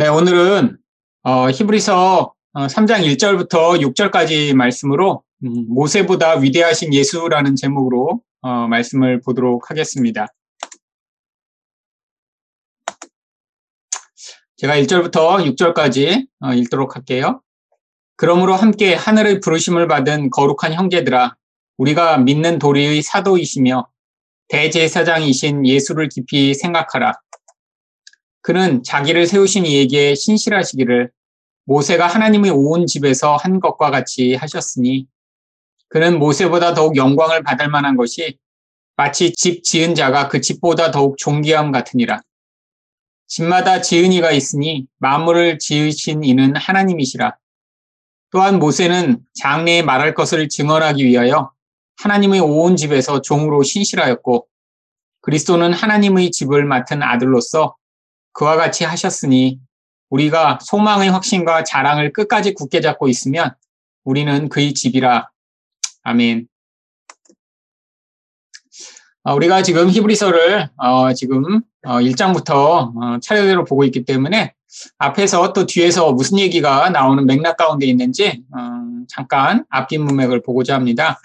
네, 오늘은 어, 히브리서 3장 1절부터 6절까지 말씀으로 음, 모세보다 위대하신 예수라는 제목으로 어, 말씀을 보도록 하겠습니다. 제가 1절부터 6절까지 어, 읽도록 할게요. 그러므로 함께 하늘의 부르심을 받은 거룩한 형제들아 우리가 믿는 도리의 사도이시며 대제사장이신 예수를 깊이 생각하라. 그는 자기를 세우신 이에게 신실하시기를 모세가 하나님의 온 집에서 한 것과 같이 하셨으니 그는 모세보다 더욱 영광을 받을 만한 것이 마치 집 지은 자가 그 집보다 더욱 존귀함 같으니라. 집마다 지은 이가 있으니 만물을 지으신 이는 하나님이시라. 또한 모세는 장래에 말할 것을 증언하기 위하여 하나님의 온 집에서 종으로 신실하였고 그리스도는 하나님의 집을 맡은 아들로서 그와 같이 하셨으니 우리가 소망의 확신과 자랑을 끝까지 굳게 잡고 있으면 우리는 그의 집이라. 아멘. 어, 우리가 지금 히브리서를 어, 지금 어, 1장부터 어, 차례대로 보고 있기 때문에 앞에서 또 뒤에서 무슨 얘기가 나오는 맥락 가운데 있는지 어, 잠깐 앞뒷 문맥을 보고자 합니다.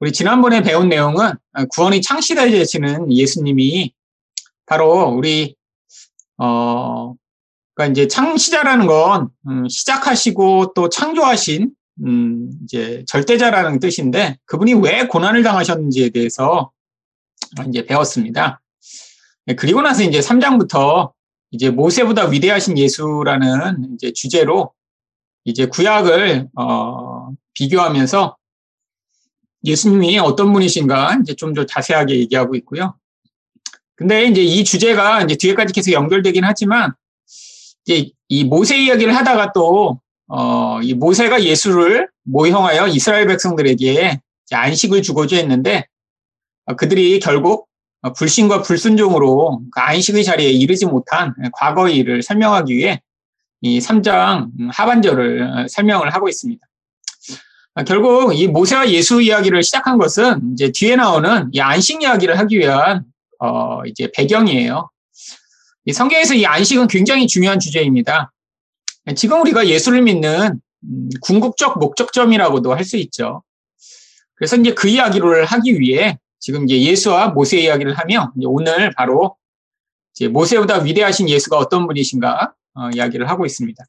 우리 지난번에 배운 내용은 구원이 창시되 되시는 예수님이 바로 우리 어, 그러니까 이제 창시자라는 건 음, 시작하시고 또 창조하신 음, 이제 절대자라는 뜻인데 그분이 왜 고난을 당하셨는지에 대해서 이제 배웠습니다. 네, 그리고 나서 이제 3장부터 이제 모세보다 위대하신 예수라는 이제 주제로 이제 구약을 어, 비교하면서 예수님이 어떤 분이신가 이제 좀 더 자세하게 얘기하고 있고요. 근데 이제 이 주제가 이제 뒤에까지 계속 연결되긴 하지만 이제 이 모세 이야기를 하다가 또 어, 이 모세가 예수를 모형하여 이스라엘 백성들에게 안식을 주고자 했는데 어, 그들이 결국 불신과 불순종으로 그 안식의 자리에 이르지 못한 과거의 일을 설명하기 위해 이 3장 하반절을 설명을 하고 있습니다. 어, 결국 이 모세와 예수 이야기를 시작한 것은 이제 뒤에 나오는 이 안식 이야기를 하기 위한 어, 이제 배경이에요. 이 성경에서 이 안식은 굉장히 중요한 주제입니다. 지금 우리가 예수를 믿는 음, 궁극적 목적점이라고도 할 수 있죠. 그래서 이제 그 이야기를 하기 위해 지금 이제 예수와 모세 이야기를 하며 오늘 바로 이제 모세보다 위대하신 예수가 어떤 분이신가 어, 이야기를 하고 있습니다.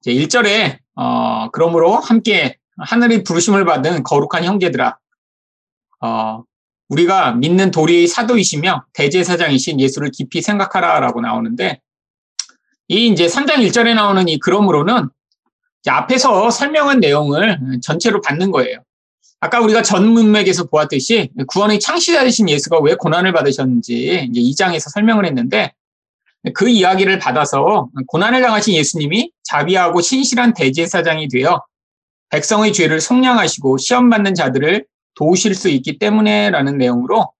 이제 1절에 어, 그러므로 함께 하늘의 부르심을 받은 거룩한 형제들아 어, 우리가 믿는 도리의 사도이시며 대제사장이신 예수를 깊이 생각하라라고 나오는데 이 이제 3장 1절에 나오는 이 그러므로는 앞에서 설명한 내용을 전체로 받는 거예요. 아까 우리가 전 문맥에서 보았듯이 구원의 창시자이신 예수가 왜 고난을 받으셨는지 이제 2장에서 설명을 했는데 그 이야기를 받아서 고난을 당하신 예수님이 자비하고 신실한 대제사장이 되어 백성의 죄를 속량하시고 시험받는 자들을 도우실 수 있기 때문에라는 내용으로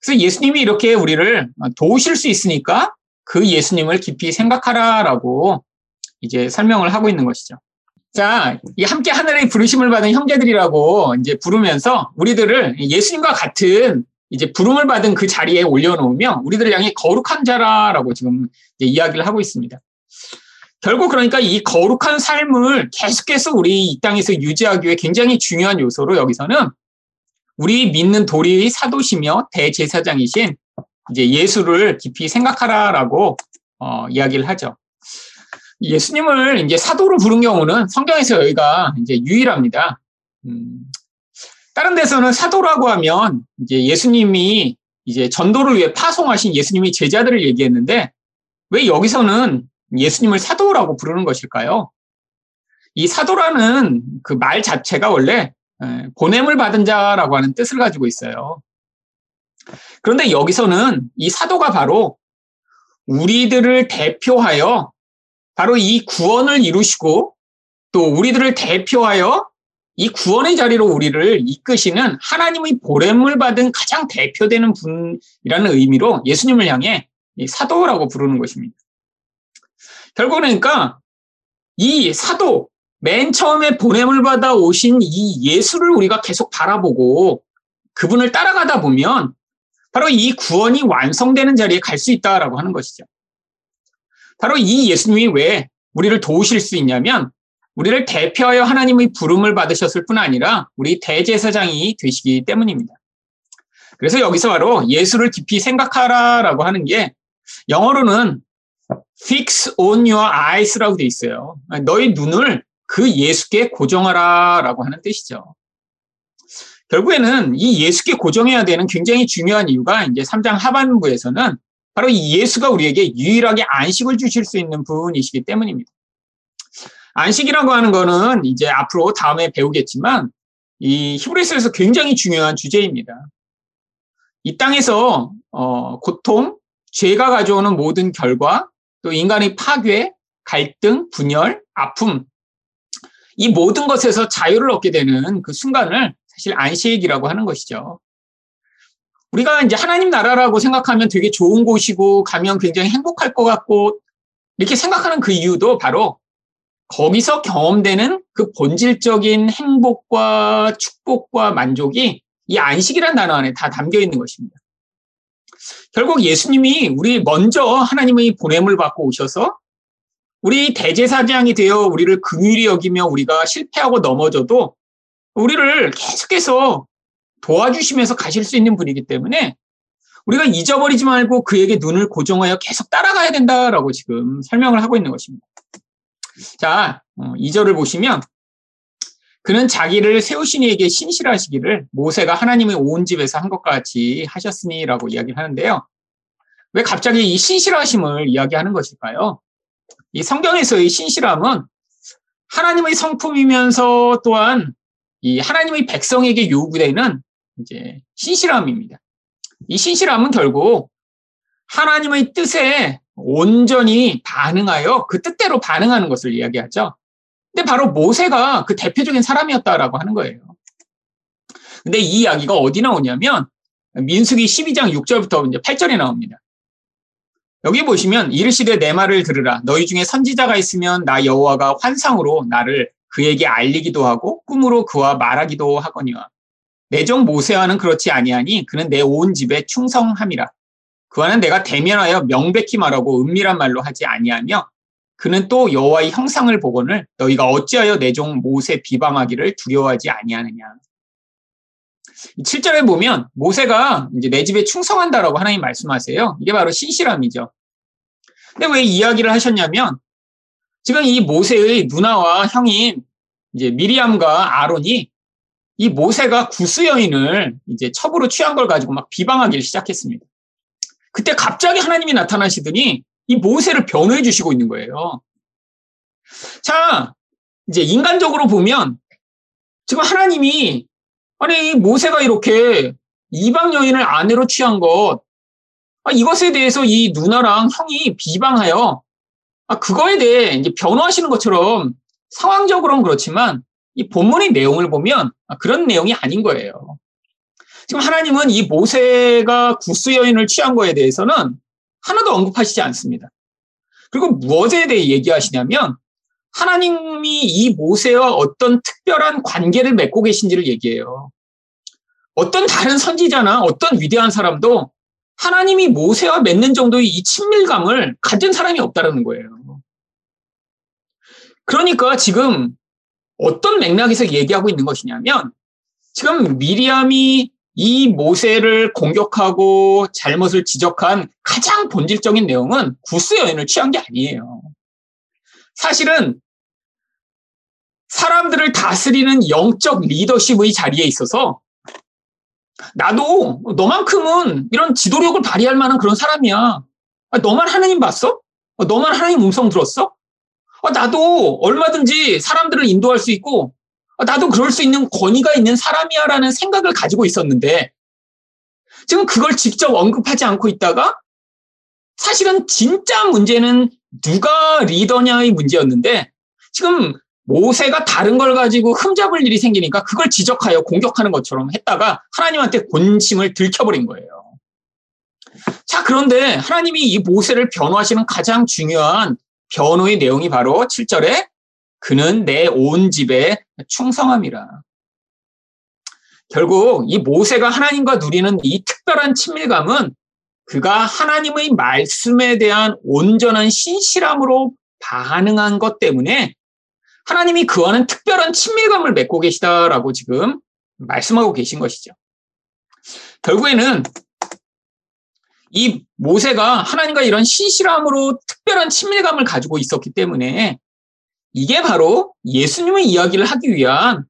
그래서 예수님이 이렇게 우리를 도우실 수 있으니까 그 예수님을 깊이 생각하라라고 이제 설명을 하고 있는 것이죠. 자, 이 함께 하늘의 부르심을 받은 형제들이라고 이제 부르면서 우리들을 예수님과 같은 이제 부름을 받은 그 자리에 올려놓으며 우리들을 향해 거룩한 자라라고 지금 이야기를 하고 있습니다. 결국 그러니까 이 거룩한 삶을 계속해서 우리 이 땅에서 유지하기 위해 굉장히 중요한 요소로 여기서는 우리 믿는 도리의 사도시며 대제사장이신 이제 예수를 깊이 생각하라라고 어, 이야기를 하죠. 예수님을 이제 사도로 부른 경우는 성경에서 여기가 이제 유일합니다. 음, 다른 데서는 사도라고 하면 이제 예수님이 이제 전도를 위해 파송하신 예수님이 제자들을 얘기했는데 왜 여기서는 예수님을 사도라고 부르는 것일까요? 이 사도라는 그 말 자체가 원래 보냄을 받은 자라고 하는 뜻을 가지고 있어요. 그런데 여기서는 이 사도가 바로 우리들을 대표하여 바로 이 구원을 이루시고 또 우리들을 대표하여 이 구원의 자리로 우리를 이끄시는 하나님의 보냄을 받은 가장 대표되는 분이라는 의미로 예수님을 향해 사도라고 부르는 것입니다. 결국은 그러니까 이 사도, 맨 처음에 보냄을 받아 오신 이 예수를 우리가 계속 바라보고 그분을 따라가다 보면 바로 이 구원이 완성되는 자리에 갈 수 있다라고 하는 것이죠. 바로 이 예수님이 왜 우리를 도우실 수 있냐면 우리를 대표하여 하나님의 부름을 받으셨을 뿐 아니라 우리 대제사장이 되시기 때문입니다. 그래서 여기서 바로 예수를 깊이 생각하라라고 하는 게 영어로는 fix on your eyes라고 돼 있어요. 너희 눈을 그 예수께 고정하라 라고 하는 뜻이죠. 결국에는 이 예수께 고정해야 되는 굉장히 중요한 이유가 이제 3장 하반부에서는 바로 이 예수가 우리에게 유일하게 안식을 주실 수 있는 분이시기 때문입니다. 안식이라고 하는 거는 이제 앞으로 다음에 배우겠지만 이 히브리서에서 굉장히 중요한 주제입니다. 이 땅에서 어, 고통, 죄가 가져오는 모든 결과, 또 인간의 파괴, 갈등, 분열, 아픔, 이 모든 것에서 자유를 얻게 되는 그 순간을 사실 안식이라고 하는 것이죠. 우리가 이제 하나님 나라라고 생각하면 되게 좋은 곳이고 가면 굉장히 행복할 것 같고 이렇게 생각하는 그 이유도 바로 거기서 경험되는 그 본질적인 행복과 축복과 만족이 이 안식이라는 단어 안에 다 담겨 있는 것입니다. 결국 예수님이 우리 먼저 하나님의 보냄을 받고 오셔서 우리 대제사장이 되어 우리를 긍휼히 여기며 우리가 실패하고 넘어져도 우리를 계속해서 도와주시면서 가실 수 있는 분이기 때문에 우리가 잊어버리지 말고 그에게 눈을 고정하여 계속 따라가야 된다라고 지금 설명을 하고 있는 것입니다. 자, 2절을 어, 보시면 그는 자기를 세우신 이에게 신실하시기를 모세가 하나님의 온 집에서 한 것 같이 하셨으니라고 이야기를 하는데요. 왜 갑자기 이 신실하심을 이야기하는 것일까요? 이 성경에서의 신실함은 하나님의 성품이면서 또한 이 하나님의 백성에게 요구되는 이제 신실함입니다. 이 신실함은 결국 하나님의 뜻에 온전히 반응하여 그 뜻대로 반응하는 것을 이야기하죠. 근데 바로 모세가 그 대표적인 사람이었다라고 하는 거예요. 근데 이 이야기가 어디 나오냐면 민수기 12장 6절부터 이제 8절에 나옵니다. 여기 보시면 이르시되 내 말을 들으라. 너희 중에 선지자가 있으면 나 여호와가 환상으로 나를 그에게 알리기도 하고 꿈으로 그와 말하기도 하거니와. 내종 모세와는 그렇지 아니하니 그는 내 온 집에 충성함이라. 그와는 내가 대면하여 명백히 말하고 은밀한 말로 하지 아니하며 그는 또 여호와의 형상을 보거늘 너희가 어찌하여 내 종 모세 비방하기를 두려워하지 아니하느냐. 7절에 보면 모세가 이제 내 집에 충성한다라고 하나님 말씀하세요. 이게 바로 신실함이죠. 근데 왜 이야기를 하셨냐면 지금 이 모세의 누나와 형인 이제 미리암과 아론이 이 모세가 구스 여인을 이제 첩으로 취한 걸 가지고 막 비방하기를 시작했습니다. 그때 갑자기 하나님이 나타나시더니 이 모세를 변호해 주시고 있는 거예요. 자, 이제 인간적으로 보면 지금 하나님이 아니 모세가 이렇게 이방 여인을 아내로 취한 것 아, 이것에 대해서 이 누나랑 형이 비방하여 아, 그거에 대해 이제 변호하시는 것처럼 상황적으로는 그렇지만 이 본문의 내용을 보면 아, 그런 내용이 아닌 거예요. 지금 하나님은 이 모세가 구스 여인을 취한 거에 대해서는 하나도 언급하시지 않습니다. 그리고 무엇에 대해 얘기하시냐면 하나님이 이 모세와 어떤 특별한 관계를 맺고 계신지를 얘기해요. 어떤 다른 선지자나 어떤 위대한 사람도 하나님이 모세와 맺는 정도의 이 친밀감을 가진 사람이 없다는 거예요. 그러니까 지금 어떤 맥락에서 얘기하고 있는 것이냐면 지금 미리암이 이 모세를 공격하고 잘못을 지적한 가장 본질적인 내용은 구스 여인을 취한 게 아니에요. 사실은 사람들을 다스리는 영적 리더십의 자리에 있어서 나도 너만큼은 이런 지도력을 발휘할 만한 그런 사람이야. 아, 너만 하나님 봤어? 아, 너만 하나님 음성 들었어? 아, 나도 얼마든지 사람들을 인도할 수 있고 나도 그럴 수 있는 권위가 있는 사람이야라는 생각을 가지고 있었는데 지금 그걸 직접 언급하지 않고 있다가 사실은 진짜 문제는 누가 리더냐의 문제였는데 지금 모세가 다른 걸 가지고 흠잡을 일이 생기니까 그걸 지적하여 공격하는 것처럼 했다가 하나님한테 본심을 들켜버린 거예요. 자, 그런데 하나님이 이 모세를 변호하시는 가장 중요한 변호의 내용이 바로 7절에 그는 내 온 집에 충성함이라. 결국 이 모세가 하나님과 누리는 이 특별한 친밀감은 그가 하나님의 말씀에 대한 온전한 신실함으로 반응한 것 때문에 하나님이 그와는 특별한 친밀감을 맺고 계시다라고 지금 말씀하고 계신 것이죠. 결국에는 이 모세가 하나님과 이런 신실함으로 특별한 친밀감을 가지고 있었기 때문에 이게 바로 예수님의 이야기를 하기 위한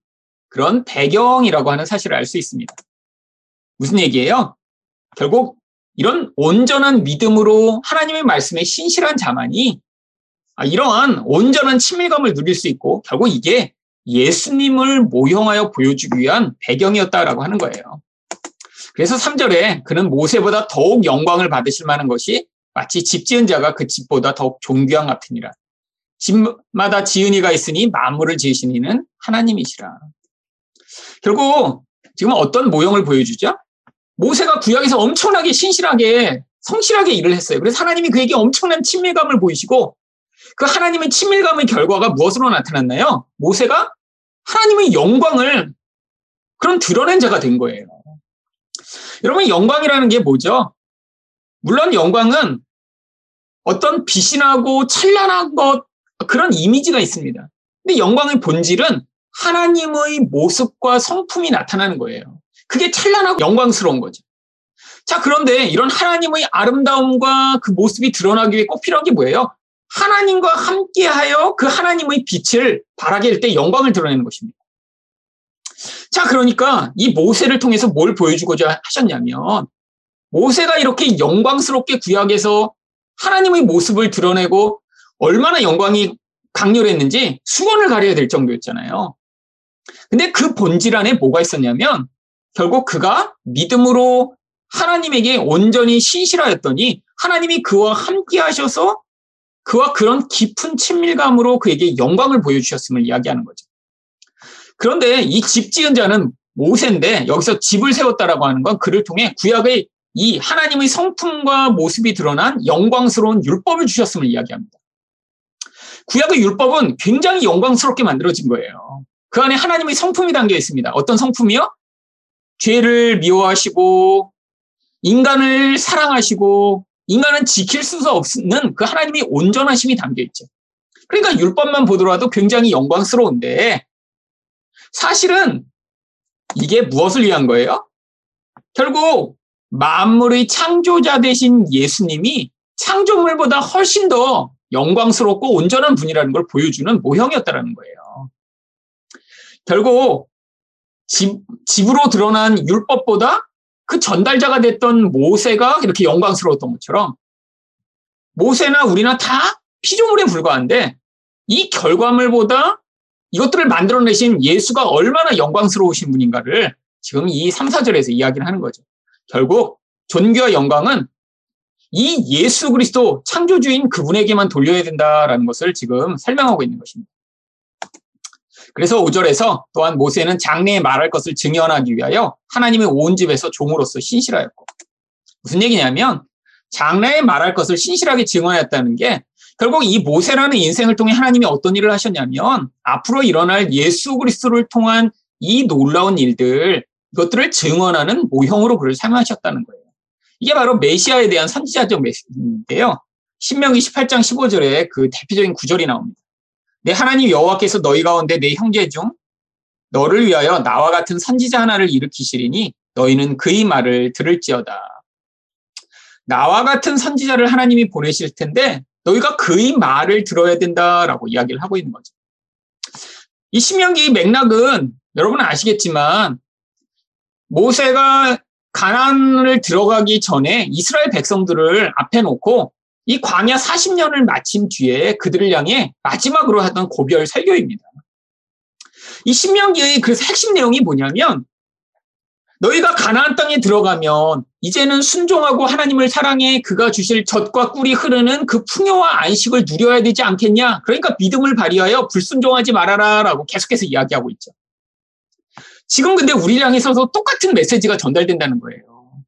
그런 배경이라고 하는 사실을 알 수 있습니다. 무슨 얘기예요? 결국 이런 온전한 믿음으로 하나님의 말씀에 신실한 자만이 아, 이러한 온전한 친밀감을 누릴 수 있고 결국 이게 예수님을 모형하여 보여주기 위한 배경이었다라고 하는 거예요. 그래서 3절에 그는 모세보다 더욱 영광을 받으실 만한 것이 마치 집 지은 자가 그 집보다 더욱 존귀한 같으니라. 집마다 지은 이가 있으니 만물을 지으신 이는 하나님이시라. 결국 지금 어떤 모형을 보여주죠? 모세가 구약에서 엄청나게 신실하게 성실하게 일을 했어요. 그래서 하나님이 그에게 엄청난 친밀감을 보이시고 그 하나님의 친밀감의 결과가 무엇으로 나타났나요? 모세가 하나님의 영광을 그런 드러낸 자가 된 거예요. 여러분, 영광이라는 게 뭐죠? 물론 영광은 어떤 나고 찬란한 것, 그런 이미지가 있습니다. 근데 영광의 본질은 하나님의 모습과 성품이 나타나는 거예요. 그게 찬란하고 영광스러운 거죠. 자, 그런데 이런 하나님의 아름다움과 그 모습이 드러나기 위해 꼭 필요한 게 뭐예요? 하나님과 함께하여 그 하나님의 빛을 바라게 할 때 영광을 드러내는 것입니다. 자, 그러니까 이 모세를 통해서 뭘 보여주고자 하셨냐면 모세가 이렇게 영광스럽게 구약에서 하나님의 모습을 드러내고 얼마나 영광이 강렬했는지 수건을 가려야 될 정도였잖아요. 근데 그 본질 안에 뭐가 있었냐면 결국 그가 믿음으로 하나님에게 온전히 신실하였더니 하나님이 그와 함께 하셔서 그와 그런 깊은 친밀감으로 그에게 영광을 보여주셨음을 이야기하는 거죠. 그런데 이 집 지은 자는 모세인데 여기서 집을 세웠다라고 하는 건 그를 통해 구약의 이 하나님의 성품과 모습이 드러난 영광스러운 율법을 주셨음을 이야기합니다. 구약의 율법은 굉장히 영광스럽게 만들어진 거예요. 그 안에 하나님의 성품이 담겨 있습니다. 어떤 성품이요? 죄를 미워하시고 인간을 사랑하시고 인간은 지킬 수 없는 그 하나님의 온전하심이 담겨 있죠. 그러니까 율법만 보더라도 굉장히 영광스러운데 사실은 이게 무엇을 위한 거예요? 결국 만물의 창조자 되신 예수님이 창조물보다 훨씬 더 영광스럽고 온전한 분이라는 걸 보여주는 모형이었다는 거예요. 결국 집, 집으로 드러난 율법보다 그 전달자가 됐던 모세가 이렇게 영광스러웠던 것처럼 모세나 우리나 다 피조물에 불과한데 이 결과물보다 이것들을 만들어내신 예수가 얼마나 영광스러우신 분인가를 지금 이 3, 4절에서 이야기를 하는 거죠. 결국 존귀와 영광은 이 예수 그리스도 창조주인 그분에게만 돌려야 된다라는 것을 지금 설명하고 있는 것입니다. 그래서 5절에서 또한 모세는 장래에 말할 것을 증언하기 위하여 하나님의 온 집에서 종으로서 신실하였고 무슨 얘기냐면 장래에 말할 것을 신실하게 증언했다는 게 결국 이 모세라는 인생을 통해 하나님이 어떤 일을 하셨냐면 앞으로 일어날 예수 그리스도를 통한 이 놀라운 일들 이것들을 증언하는 모형으로 그를 사용하셨다는 거예요. 이게 바로 메시아에 대한 선지자적 메시지인데요. 신명기 18장 15절에 그 대표적인 구절이 나옵니다. 내 하나님 여호와께서 너희 가운데 내 형제 중 너를 위하여 나와 같은 선지자 하나를 일으키시리니 너희는 그의 말을 들을지어다. 나와 같은 선지자를 하나님이 보내실 텐데 너희가 그의 말을 들어야 된다라고 이야기를 하고 있는 거죠. 이 신명기 맥락은 여러분은 아시겠지만 모세가 가난을 들어가기 전에 이스라엘 백성들을 앞에 놓고 이 광야 40년을 마친 뒤에 그들을 향해 마지막으로 하던 고별 설교입니다. 이 신명기의 그 핵심 내용이 뭐냐면 너희가 가나안 땅에 들어가면 이제는 순종하고 하나님을 사랑해 그가 주실 젖과 꿀이 흐르는 그 풍요와 안식을 누려야 되지 않겠냐? 그러니까 믿음을 발휘하여 불순종하지 말아라라고 계속해서 이야기하고 있죠. 지금 근데 우리를 향해서도 똑같은 메시지가 전달된다는 거예요.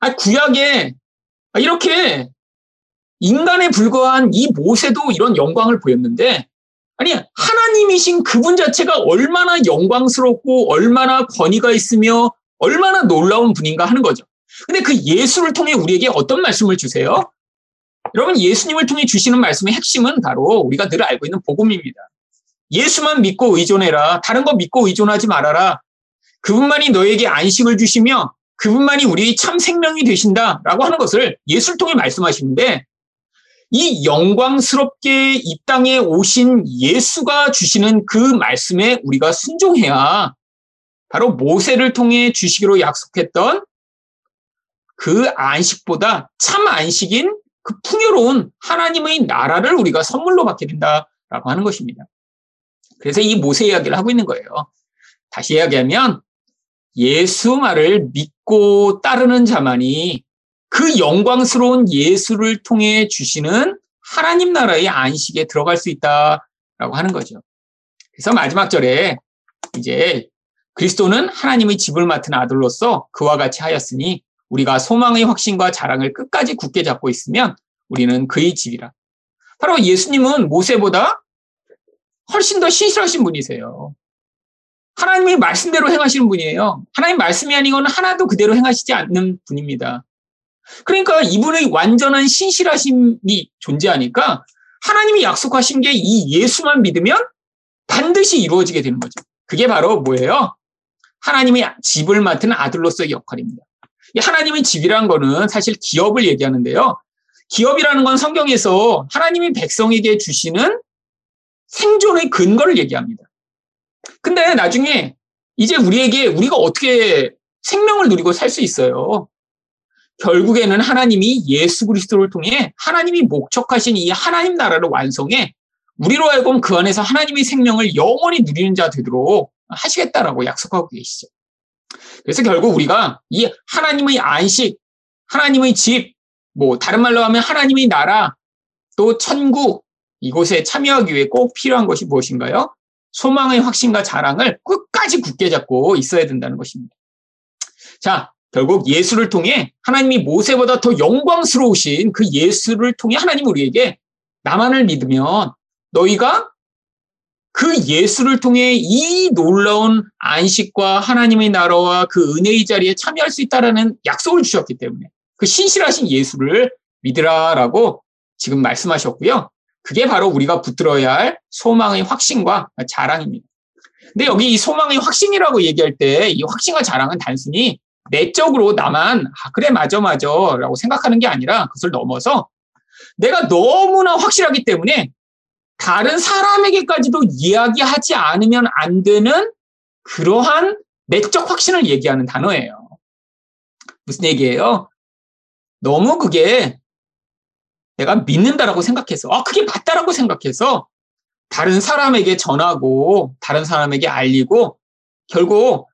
아, 구약에 이렇게 인간에 불과한 이 모세도 이런 영광을 보였는데 아니 하나님이신 그분 자체가 얼마나 영광스럽고 얼마나 권위가 있으며 얼마나 놀라운 분인가 하는 거죠. 근데 그 예수를 통해 우리에게 어떤 말씀을 주세요? 여러분, 예수님을 통해 주시는 말씀의 핵심은 바로 우리가 늘 알고 있는 복음입니다. 예수만 믿고 의존해라. 다른 거 믿고 의존하지 말아라. 그분만이 너에게 안식을 주시며 그분만이 우리의 참 생명이 되신다라고 하는 것을 예수를 통해 말씀하시는데 이 영광스럽게 이 땅에 오신 예수가 주시는 그 말씀에 우리가 순종해야 바로 모세를 통해 주시기로 약속했던 그 안식보다 참 안식인 그 풍요로운 하나님의 나라를 우리가 선물로 받게 된다라고 하는 것입니다. 그래서 이 모세 이야기를 하고 있는 거예요. 다시 이야기하면 예수 말을 믿고 따르는 자만이 그 영광스러운 예수를 통해 주시는 하나님 나라의 안식에 들어갈 수 있다라고 하는 거죠. 그래서 마지막 절에 이제 그리스도는 하나님의 집을 맡은 아들로서 그와 같이 하였으니 우리가 소망의 확신과 자랑을 끝까지 굳게 잡고 있으면 우리는 그의 집이라. 바로 예수님은 모세보다 훨씬 더 신실하신 분이세요. 하나님의 말씀대로 행하시는 분이에요. 하나님 말씀이 아니고는 하나도 그대로 행하시지 않는 분입니다. 그러니까 이분의 완전한 신실하심이 존재하니까 하나님이 약속하신 게 이 예수만 믿으면 반드시 이루어지게 되는 거죠. 그게 바로 뭐예요? 하나님의 집을 맡은 아들로서의 역할입니다. 하나님의 집이란 거는 사실 기업을 얘기하는데요. 기업이라는 건 성경에서 하나님이 백성에게 주시는 생존의 근거를 얘기합니다. 근데 나중에 이제 우리에게 우리가 어떻게 생명을 누리고 살 수 있어요? 결국에는 하나님이 예수 그리스도를 통해 하나님이 목적하신 이 하나님 나라를 완성해 우리로 하여금 그 안에서 하나님의 생명을 영원히 누리는 자 되도록 하시겠다라고 약속하고 계시죠. 그래서 결국 우리가 이 하나님의 안식, 하나님의 집, 뭐 다른 말로 하면 하나님의 나라, 또 천국 이곳에 참여하기 위해 꼭 필요한 것이 무엇인가요? 소망의 확신과 자랑을 끝까지 굳게 잡고 있어야 된다는 것입니다. 자, 결국 예수를 통해 하나님이 모세보다 더 영광스러우신 그 예수를 통해 하나님 우리에게 나만을 믿으면 너희가 그 예수를 통해 이 놀라운 안식과 하나님의 나라와 그 은혜의 자리에 참여할 수 있다라는 약속을 주셨기 때문에 그 신실하신 예수를 믿으라라고 지금 말씀하셨고요. 그게 바로 우리가 붙들어야 할 소망의 확신과 자랑입니다. 근데 여기 이 소망의 확신이라고 얘기할 때 이 확신과 자랑은 단순히 내적으로 나만 아 그래 맞아 맞아라고 생각하는 게 아니라 그것을 넘어서 내가 너무나 확실하기 때문에 다른 사람에게까지도 이야기하지 않으면 안 되는 그러한 내적 확신을 얘기하는 단어예요. 무슨 얘기예요? 너무 그게 내가 믿는다라고 생각해서, 아, 그게 맞다라고 생각해서 다른 사람에게 전하고 다른 사람에게 알리고 결국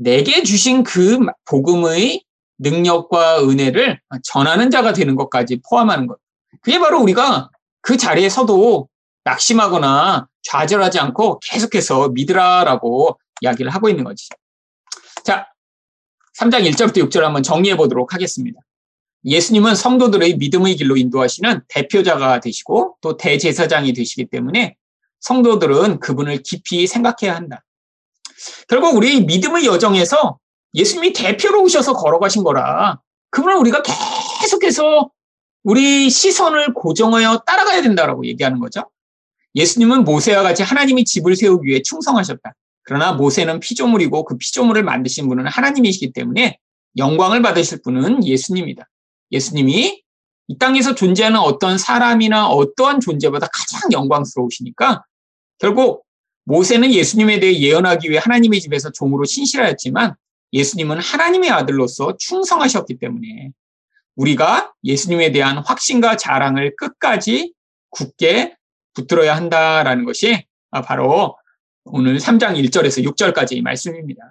내게 주신 그 복음의 능력과 은혜를 전하는 자가 되는 것까지 포함하는 것. 그게 바로 우리가 그 자리에 서도 낙심하거나 좌절하지 않고 계속해서 믿으라라고 이야기를 하고 있는 거지. 자, 3장 1절부터 6절 한번 정리해 보도록 하겠습니다. 예수님은 성도들의 믿음의 길로 인도하시는 대표자가 되시고 또 대제사장이 되시기 때문에 성도들은 그분을 깊이 생각해야 한다. 결국 우리 믿음의 여정에서 예수님이 대표로 오셔서 걸어가신 거라 그분을 우리가 계속해서 우리 시선을 고정하여 따라가야 된다라고 얘기하는 거죠. 예수님은 모세와 같이 하나님이 집을 세우기 위해 충성하셨다. 그러나 모세는 피조물이고 그 피조물을 만드신 분은 하나님이시기 때문에 영광을 받으실 분은 예수님이다. 예수님이 이 땅에서 존재하는 어떤 사람이나 어떠한 존재보다 가장 영광스러우시니까 결국 모세는 예수님에 대해 예언하기 위해 하나님의 집에서 종으로 신실하였지만 예수님은 하나님의 아들로서 충성하셨기 때문에 우리가 예수님에 대한 확신과 자랑을 끝까지 굳게 붙들어야 한다라는 것이 바로 오늘 3장 1절에서 6절까지의 말씀입니다.